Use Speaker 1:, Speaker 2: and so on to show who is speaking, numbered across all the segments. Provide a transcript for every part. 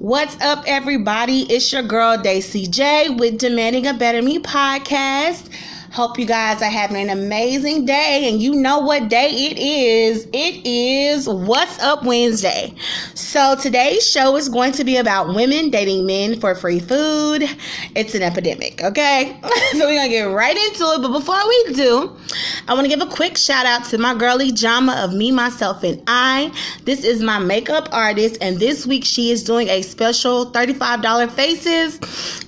Speaker 1: What's up, everybody? It's your girl Daisy J with Demanding a Better Me podcast. Hope you guys are having an amazing day, and you know what day it is. It is What's Up Wednesday. So, today's show is going to be about women dating men for free food. It's an epidemic, okay? so, we're gonna get right into it. But before we do, I want to give a quick shout out to my girlie Jama of Me, Myself, and I. This is my makeup artist, and this week she is doing a special $35 faces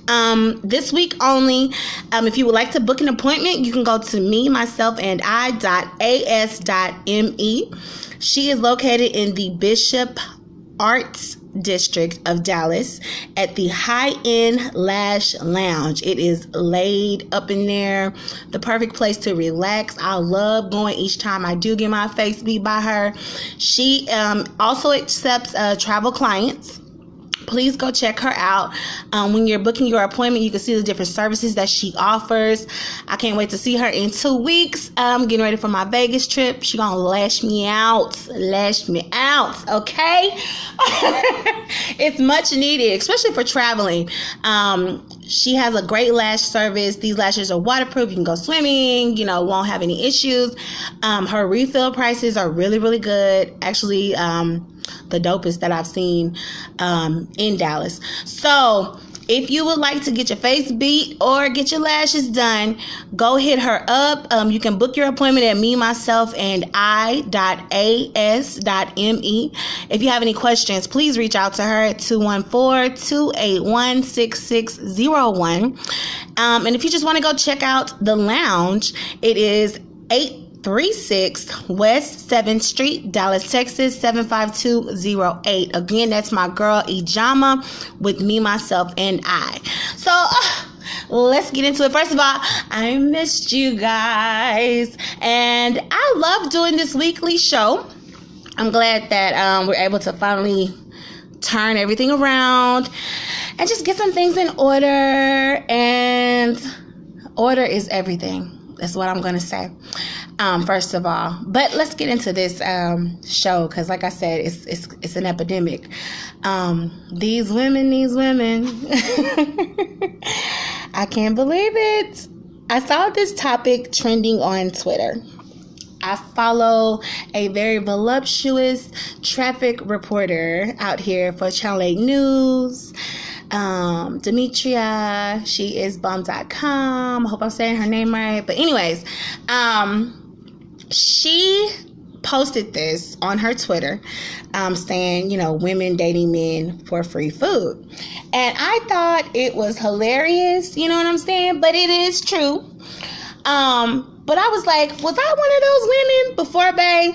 Speaker 1: um, this week only. Um, if you would like to book an appointment, you can go to me, myself, and I.as.me. She is located in the Bishop Arts District of Dallas at the High End Lash Lounge. It is laid up in there, the perfect place to relax. I love going each time I do get my face beat by her. She um, also accepts uh, travel clients please go check her out. Um, when you're booking your appointment, you can see the different services that she offers. I can't wait to see her in two weeks. I'm getting ready for my Vegas trip. She gonna lash me out, lash me out. Okay, it's much needed, especially for traveling. Um, she has a great lash service. These lashes are waterproof. You can go swimming. You know, won't have any issues. Um, her refill prices are really, really good. Actually, um, the dopest that I've seen um, in Dallas. So if you would like to get your face beat or get your lashes done, go hit her up. Um, you can book your appointment at me, myself, and I.as.me. If you have any questions, please reach out to her at 214 281 6601. Um, and if you just want to go check out the lounge, it is 8 36 West 7th Street, Dallas, Texas 75208. Again, that's my girl Ijama with me, myself, and I. So, uh, let's get into it. First of all, I missed you guys, and I love doing this weekly show. I'm glad that um, we're able to finally turn everything around and just get some things in order. And order is everything. That's what I'm going to say um, first of all. But let's get into this um, show because, like I said, it's it's it's an epidemic. Um, these women, these women, I can't believe it. I saw this topic trending on Twitter. I follow a very voluptuous traffic reporter out here for Channel 8 News. Um, Demetria, she is bum.com. I hope I'm saying her name right. But, anyways, um, she posted this on her Twitter um, saying, you know, women dating men for free food. And I thought it was hilarious, you know what I'm saying? But it is true. Um, but I was like, was I one of those women before Bay?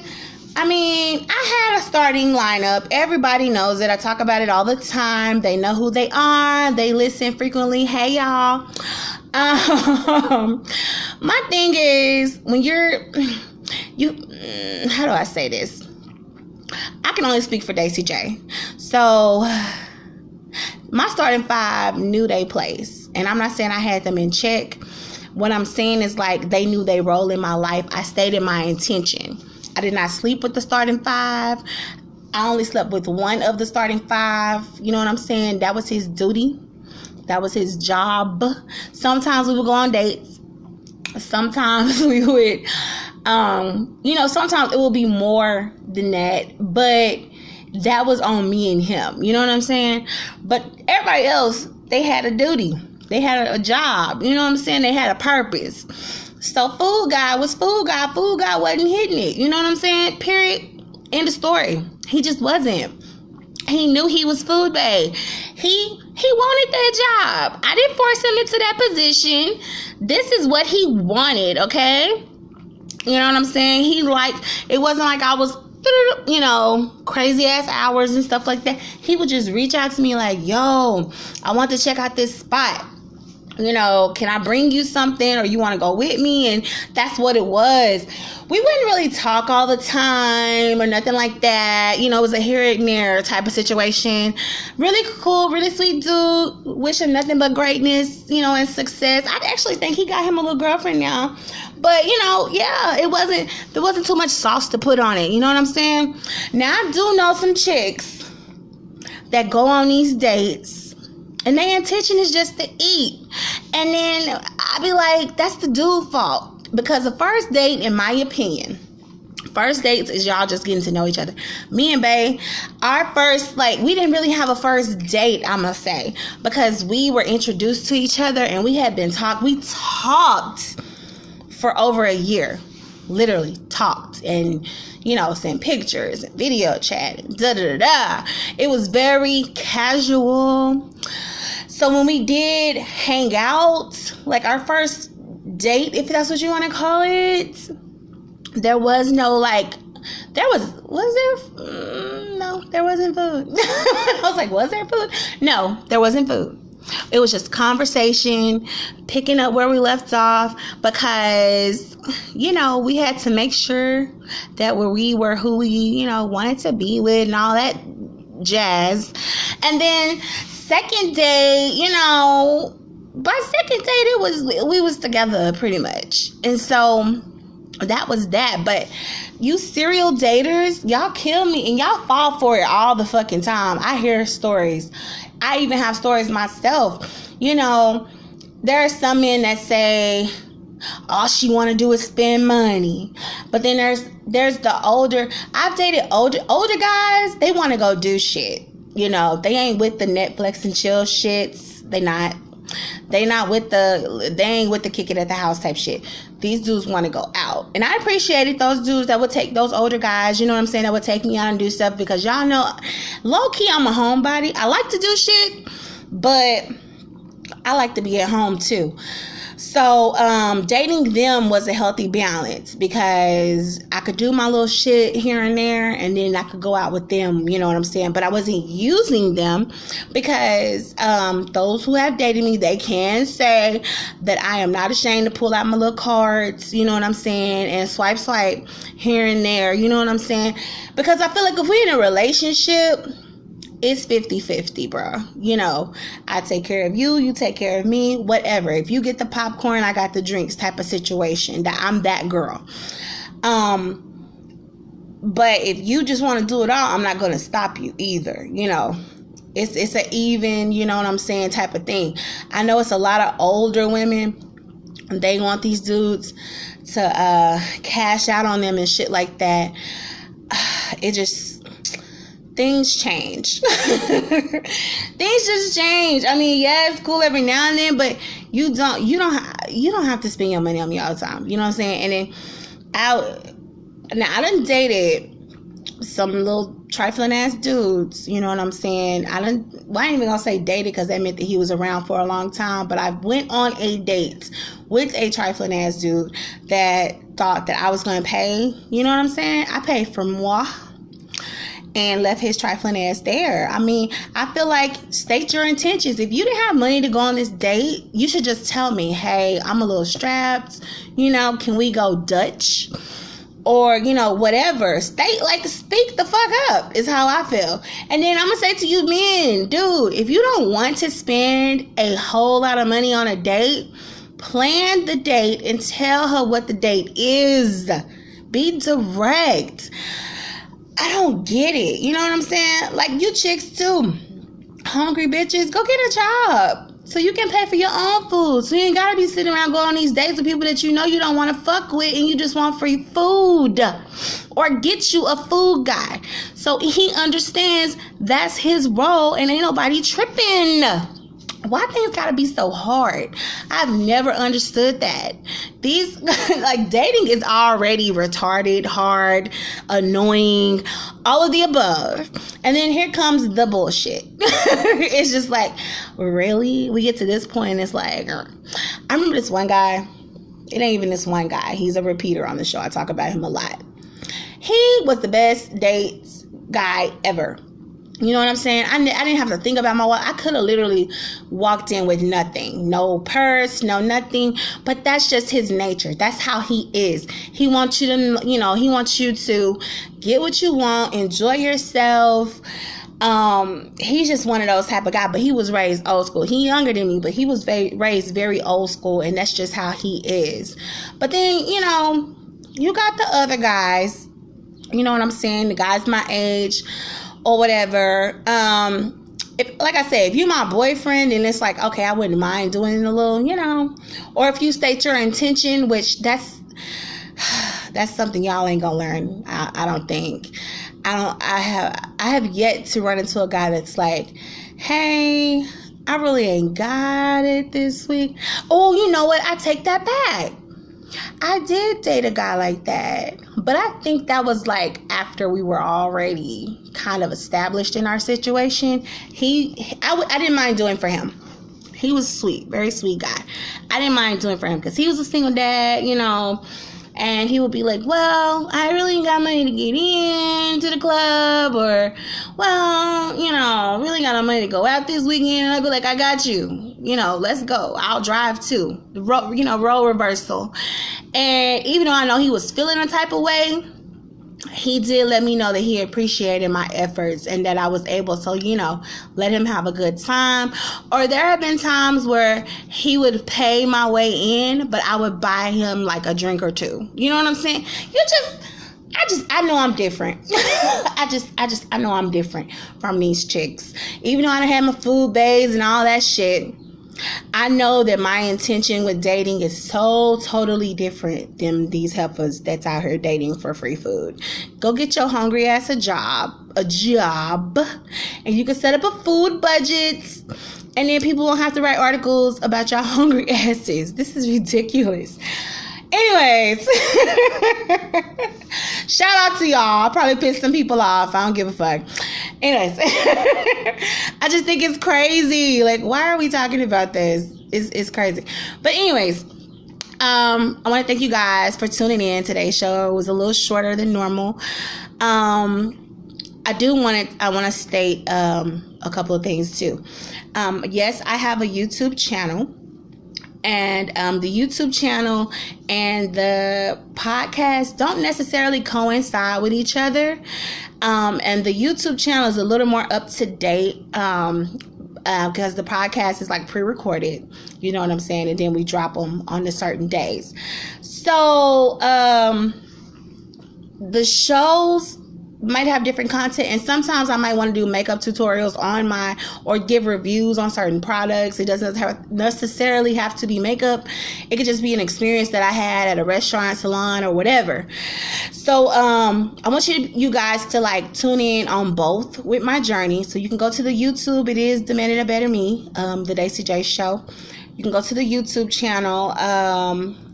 Speaker 1: I mean, I had a starting lineup. Everybody knows it. I talk about it all the time. They know who they are. They listen frequently. Hey, y'all. Um, my thing is, when you're you mm, how do I say this? I can only speak for Daisy J. So my starting five knew they place. And I'm not saying I had them in check. What I'm saying is like they knew they role in my life. I stated my intention. I did not sleep with the starting five. I only slept with one of the starting five. You know what I'm saying? That was his duty. That was his job. Sometimes we would go on dates. Sometimes we would um, you know, sometimes it will be more than that, but that was on me and him. You know what I'm saying? But everybody else, they had a duty. They had a job. You know what I'm saying? They had a purpose. So food guy was food guy. Food guy wasn't hitting it. You know what I'm saying? Period. End of story. He just wasn't. He knew he was food bae. He he wanted that job. I didn't force him into that position. This is what he wanted, okay? You know what I'm saying? He like it wasn't like I was you know, crazy ass hours and stuff like that. He would just reach out to me like, "Yo, I want to check out this spot." You know, can I bring you something or you want to go with me? And that's what it was. We wouldn't really talk all the time or nothing like that. You know, it was a here and there type of situation. Really cool, really sweet dude. Wish him nothing but greatness, you know, and success. I actually think he got him a little girlfriend now. But you know, yeah, it wasn't there wasn't too much sauce to put on it. You know what I'm saying? Now I do know some chicks that go on these dates and their intention is just to eat. And then I be like, that's the dude fault. Because the first date, in my opinion, first dates is y'all just getting to know each other. Me and Bay, our first, like, we didn't really have a first date, I must say, because we were introduced to each other and we had been talked. We talked for over a year, literally talked and you know, sent pictures and video chat da da da. It was very casual. So when we did hang out, like our first date, if that's what you want to call it, there was no like there was was there mm, no there wasn't food. I was like was there food? No there wasn't food. It was just conversation picking up where we left off because you know we had to make sure that where we were who we you know wanted to be with and all that jazz. And then second day you know by second date it was we was together pretty much. And so that was that. But you serial daters y'all kill me and y'all fall for it all the fucking time. I hear stories. I even have stories myself. You know there are some men that say all she want to do is spend money but then there's there's the older i've dated older older guys they want to go do shit you know they ain't with the netflix and chill shits they not they not with the they ain't with the kick it at the house type shit. These dudes want to go out. And I appreciated those dudes that would take those older guys, you know what I'm saying, that would take me out and do stuff because y'all know low key I'm a homebody. I like to do shit, but I like to be at home too. So, um, dating them was a healthy balance because I could do my little shit here and there, and then I could go out with them. You know what I'm saying? But I wasn't using them because um, those who have dated me, they can say that I am not ashamed to pull out my little cards. You know what I'm saying? And swipe, swipe here and there. You know what I'm saying? Because I feel like if we're in a relationship it's 50 50, bro. You know, I take care of you, you take care of me, whatever. If you get the popcorn, I got the drinks type of situation. That I'm that girl. Um, but if you just want to do it all, I'm not going to stop you either. You know, it's it's an even, you know what I'm saying, type of thing. I know it's a lot of older women. They want these dudes to uh, cash out on them and shit like that. It just things change. things just change. I mean, yeah, it's cool every now and then, but you don't you don't you don't have to spend your money on me all the time. You know what I'm saying? And then I now I done dated some little trifling ass dudes. You know what I'm saying? I didn't. Well, I ain't even gonna say dated because that meant that he was around for a long time. But I went on a date with a trifling ass dude that thought that I was gonna pay. You know what I'm saying? I paid for moi and left his trifling ass there. I mean, I feel like state your intentions. If you didn't have money to go on this date, you should just tell me, hey, I'm a little strapped. You know, can we go Dutch? Or, you know, whatever. State like speak the fuck up is how I feel. And then I'm gonna say to you men, dude, if you don't want to spend a whole lot of money on a date, plan the date and tell her what the date is. Be direct. I don't get it. You know what I'm saying? Like you chicks too. Hungry bitches, go get a job. So you can pay for your own food. So you ain't gotta be sitting around going on these dates with people that you know you don't want to fuck with and you just want free food. Or get you a food guy. So he understands that's his role and ain't nobody tripping why things gotta be so hard? I've never understood that. These like dating is already retarded hard annoying all of the above. And then here comes the bullshit. It's just like really? We get to this point and it's like uh, i remember this one guy. It ain't even this one guy. He's a repeater on the show. I talk about him a lot. He was the best dates guy ever you know what I'm saying? I, I didn't have to think about my wallet. I could have literally walked in with nothing. No purse, no nothing. But that's just his nature. That's how he is. He wants you to, you know, he wants you to get what you want, enjoy yourself. Um, he's just one of those type of guy, but he was raised old school. He younger than me, but he was very, raised very old school, and that's just how he is. But then, you know, you got the other guys, you know what I'm saying? The guys my age or whatever. Um, if, like I said, if you're my boyfriend, and it's like, okay, I wouldn't mind doing a little, you know, or if you state your intention, which that's that's something y'all ain't gonna learn. I, I don't think. I don't. I have. I have yet to run into a guy that's like, hey, I really ain't got it this week. Oh, you know what? I take that back. I did date a guy like that, but I think that was like after we were already kind of established in our situation. He, I, w- I didn't mind doing for him. He was sweet, very sweet guy. I didn't mind doing for him because he was a single dad, you know and he would be like, "Well, I really ain't got money to get into the club," or, "Well, you know, really got no money to go out this weekend." And I'd be like, "I got you. You know, let's go. I'll drive too. You know, role reversal." And even though I know he was feeling a type of way, he did let me know that he appreciated my efforts and that I was able to, you know, let him have a good time. Or there have been times where he would pay my way in, but I would buy him like a drink or two. You know what I'm saying? You just I just I know I'm different. I just I just I know I'm different from these chicks. Even though I have my food bays and all that shit. I know that my intention with dating is so totally different than these helpers that's out here dating for free food. Go get your hungry ass a job, a job, and you can set up a food budget, and then people won't have to write articles about your hungry asses. This is ridiculous. Anyways, shout out to y'all. I probably pissed some people off. I don't give a fuck. Anyways, I just think it's crazy. Like, why are we talking about this? It's, it's crazy. But, anyways, um, I want to thank you guys for tuning in. Today's show it was a little shorter than normal. Um, I do want to I want to state um, a couple of things too. Um, yes, I have a YouTube channel and um, the YouTube channel and the podcast don't necessarily coincide with each other. Um, and the YouTube channel is a little more up to date um, uh, because the podcast is like pre-recorded. You know what I'm saying? And then we drop them on the certain days. So um, the shows might have different content and sometimes i might want to do makeup tutorials on my or give reviews on certain products. It doesn't have, necessarily have to be makeup. It could just be an experience that i had at a restaurant salon or whatever. So um i want you you guys to like tune in on both with my journey. So you can go to the youtube it is demanding a better me um the daisy j show. You can go to the youtube channel um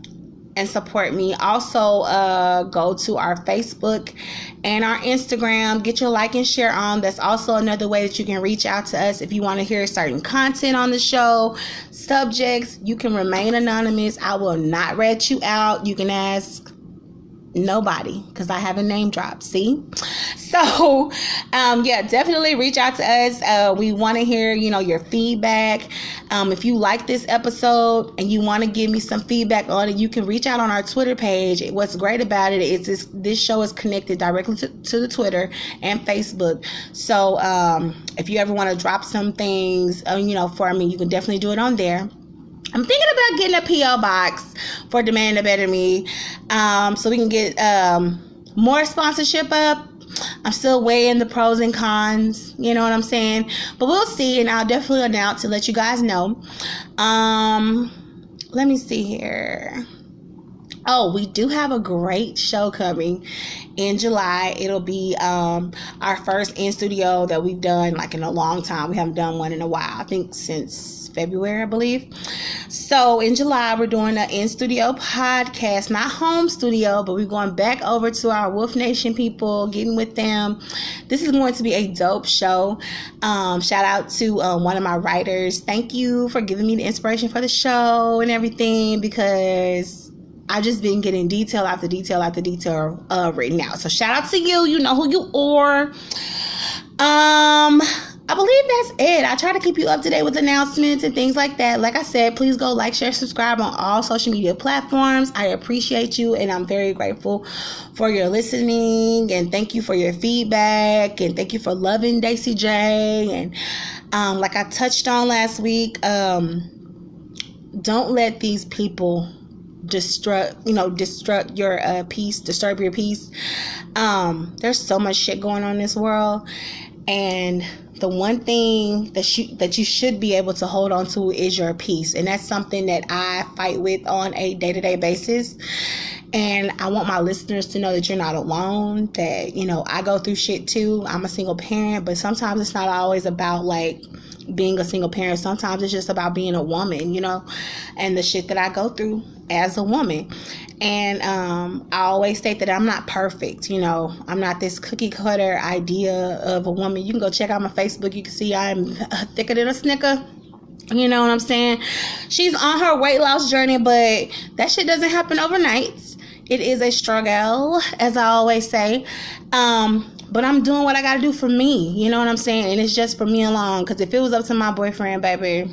Speaker 1: and support me. Also, uh, go to our Facebook and our Instagram. Get your like and share on. That's also another way that you can reach out to us if you want to hear certain content on the show, subjects. You can remain anonymous. I will not rat you out. You can ask nobody because I have a name drop. See, so um, yeah, definitely reach out to us. Uh, we want to hear you know your feedback. Um, if you like this episode and you want to give me some feedback on it, you can reach out on our Twitter page. What's great about it is this this show is connected directly to, to the Twitter and Facebook. So um, if you ever want to drop some things, uh, you know, for me, you can definitely do it on there. I'm thinking about getting a PO box for Demand a Better Me, um, so we can get um, more sponsorship up. I'm still weighing the pros and cons, you know what I'm saying? But we'll see, and I'll definitely announce to let you guys know. Um, let me see here. Oh, we do have a great show coming in July. It'll be um, our first in studio that we've done like in a long time. We haven't done one in a while. I think since February, I believe. So in July, we're doing an in studio podcast, not home studio, but we're going back over to our Wolf Nation people, getting with them. This is going to be a dope show. Um, shout out to um, one of my writers. Thank you for giving me the inspiration for the show and everything because I've just been getting detail after detail after detail uh, written out. So shout out to you. You know who you are. Um, I believe that's it. I try to keep you up to date with announcements and things like that. Like I said, please go like, share, subscribe on all social media platforms. I appreciate you and I'm very grateful for your listening and thank you for your feedback and thank you for loving Daisy J. And um, like I touched on last week, um, don't let these people destruct you know destruct your uh, peace disturb your peace um there's so much shit going on in this world And the one thing that you that you should be able to hold on to is your peace. And that's something that I fight with on a day-to-day basis. And I want my listeners to know that you're not alone, that, you know, I go through shit too. I'm a single parent, but sometimes it's not always about like being a single parent. Sometimes it's just about being a woman, you know, and the shit that I go through as a woman. And um, I always state that I'm not perfect, you know, I'm not this cookie cutter idea of a woman. You can go check out my Facebook, you can see I'm thicker than a snicker. You know what I'm saying? She's on her weight loss journey, but that shit doesn't happen overnight. It is a struggle, as I always say. Um, but I'm doing what I gotta do for me. You know what I'm saying? And it's just for me alone. Because if it was up to my boyfriend, baby,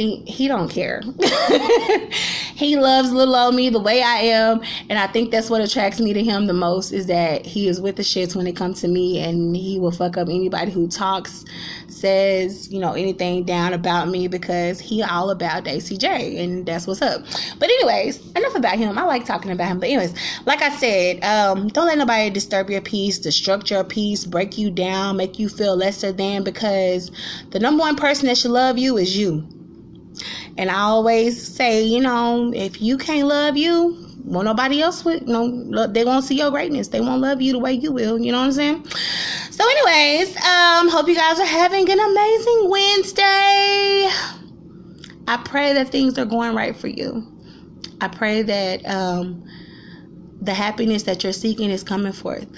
Speaker 1: he he don't care. he loves little old me the way I am, and I think that's what attracts me to him the most is that he is with the shits when it comes to me, and he will fuck up anybody who talks, says, you know, anything down about me because he all about Daisy J, and that's what's up. But anyways, enough about him. I like talking about him. But anyways, like I said, um, don't let nobody disturb your peace, destruct your peace, break you down, make you feel lesser than because the number one person that should love you is you. And I always say, you know, if you can't love you, well, nobody else would. Know, they won't see your greatness. They won't love you the way you will. You know what I'm saying? So, anyways, um, hope you guys are having an amazing Wednesday. I pray that things are going right for you. I pray that um, the happiness that you're seeking is coming forth.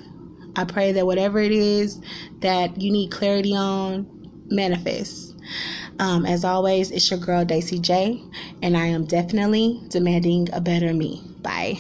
Speaker 1: I pray that whatever it is that you need clarity on manifests. Um, as always, it's your girl Daisy J, and I am definitely demanding a better me. Bye.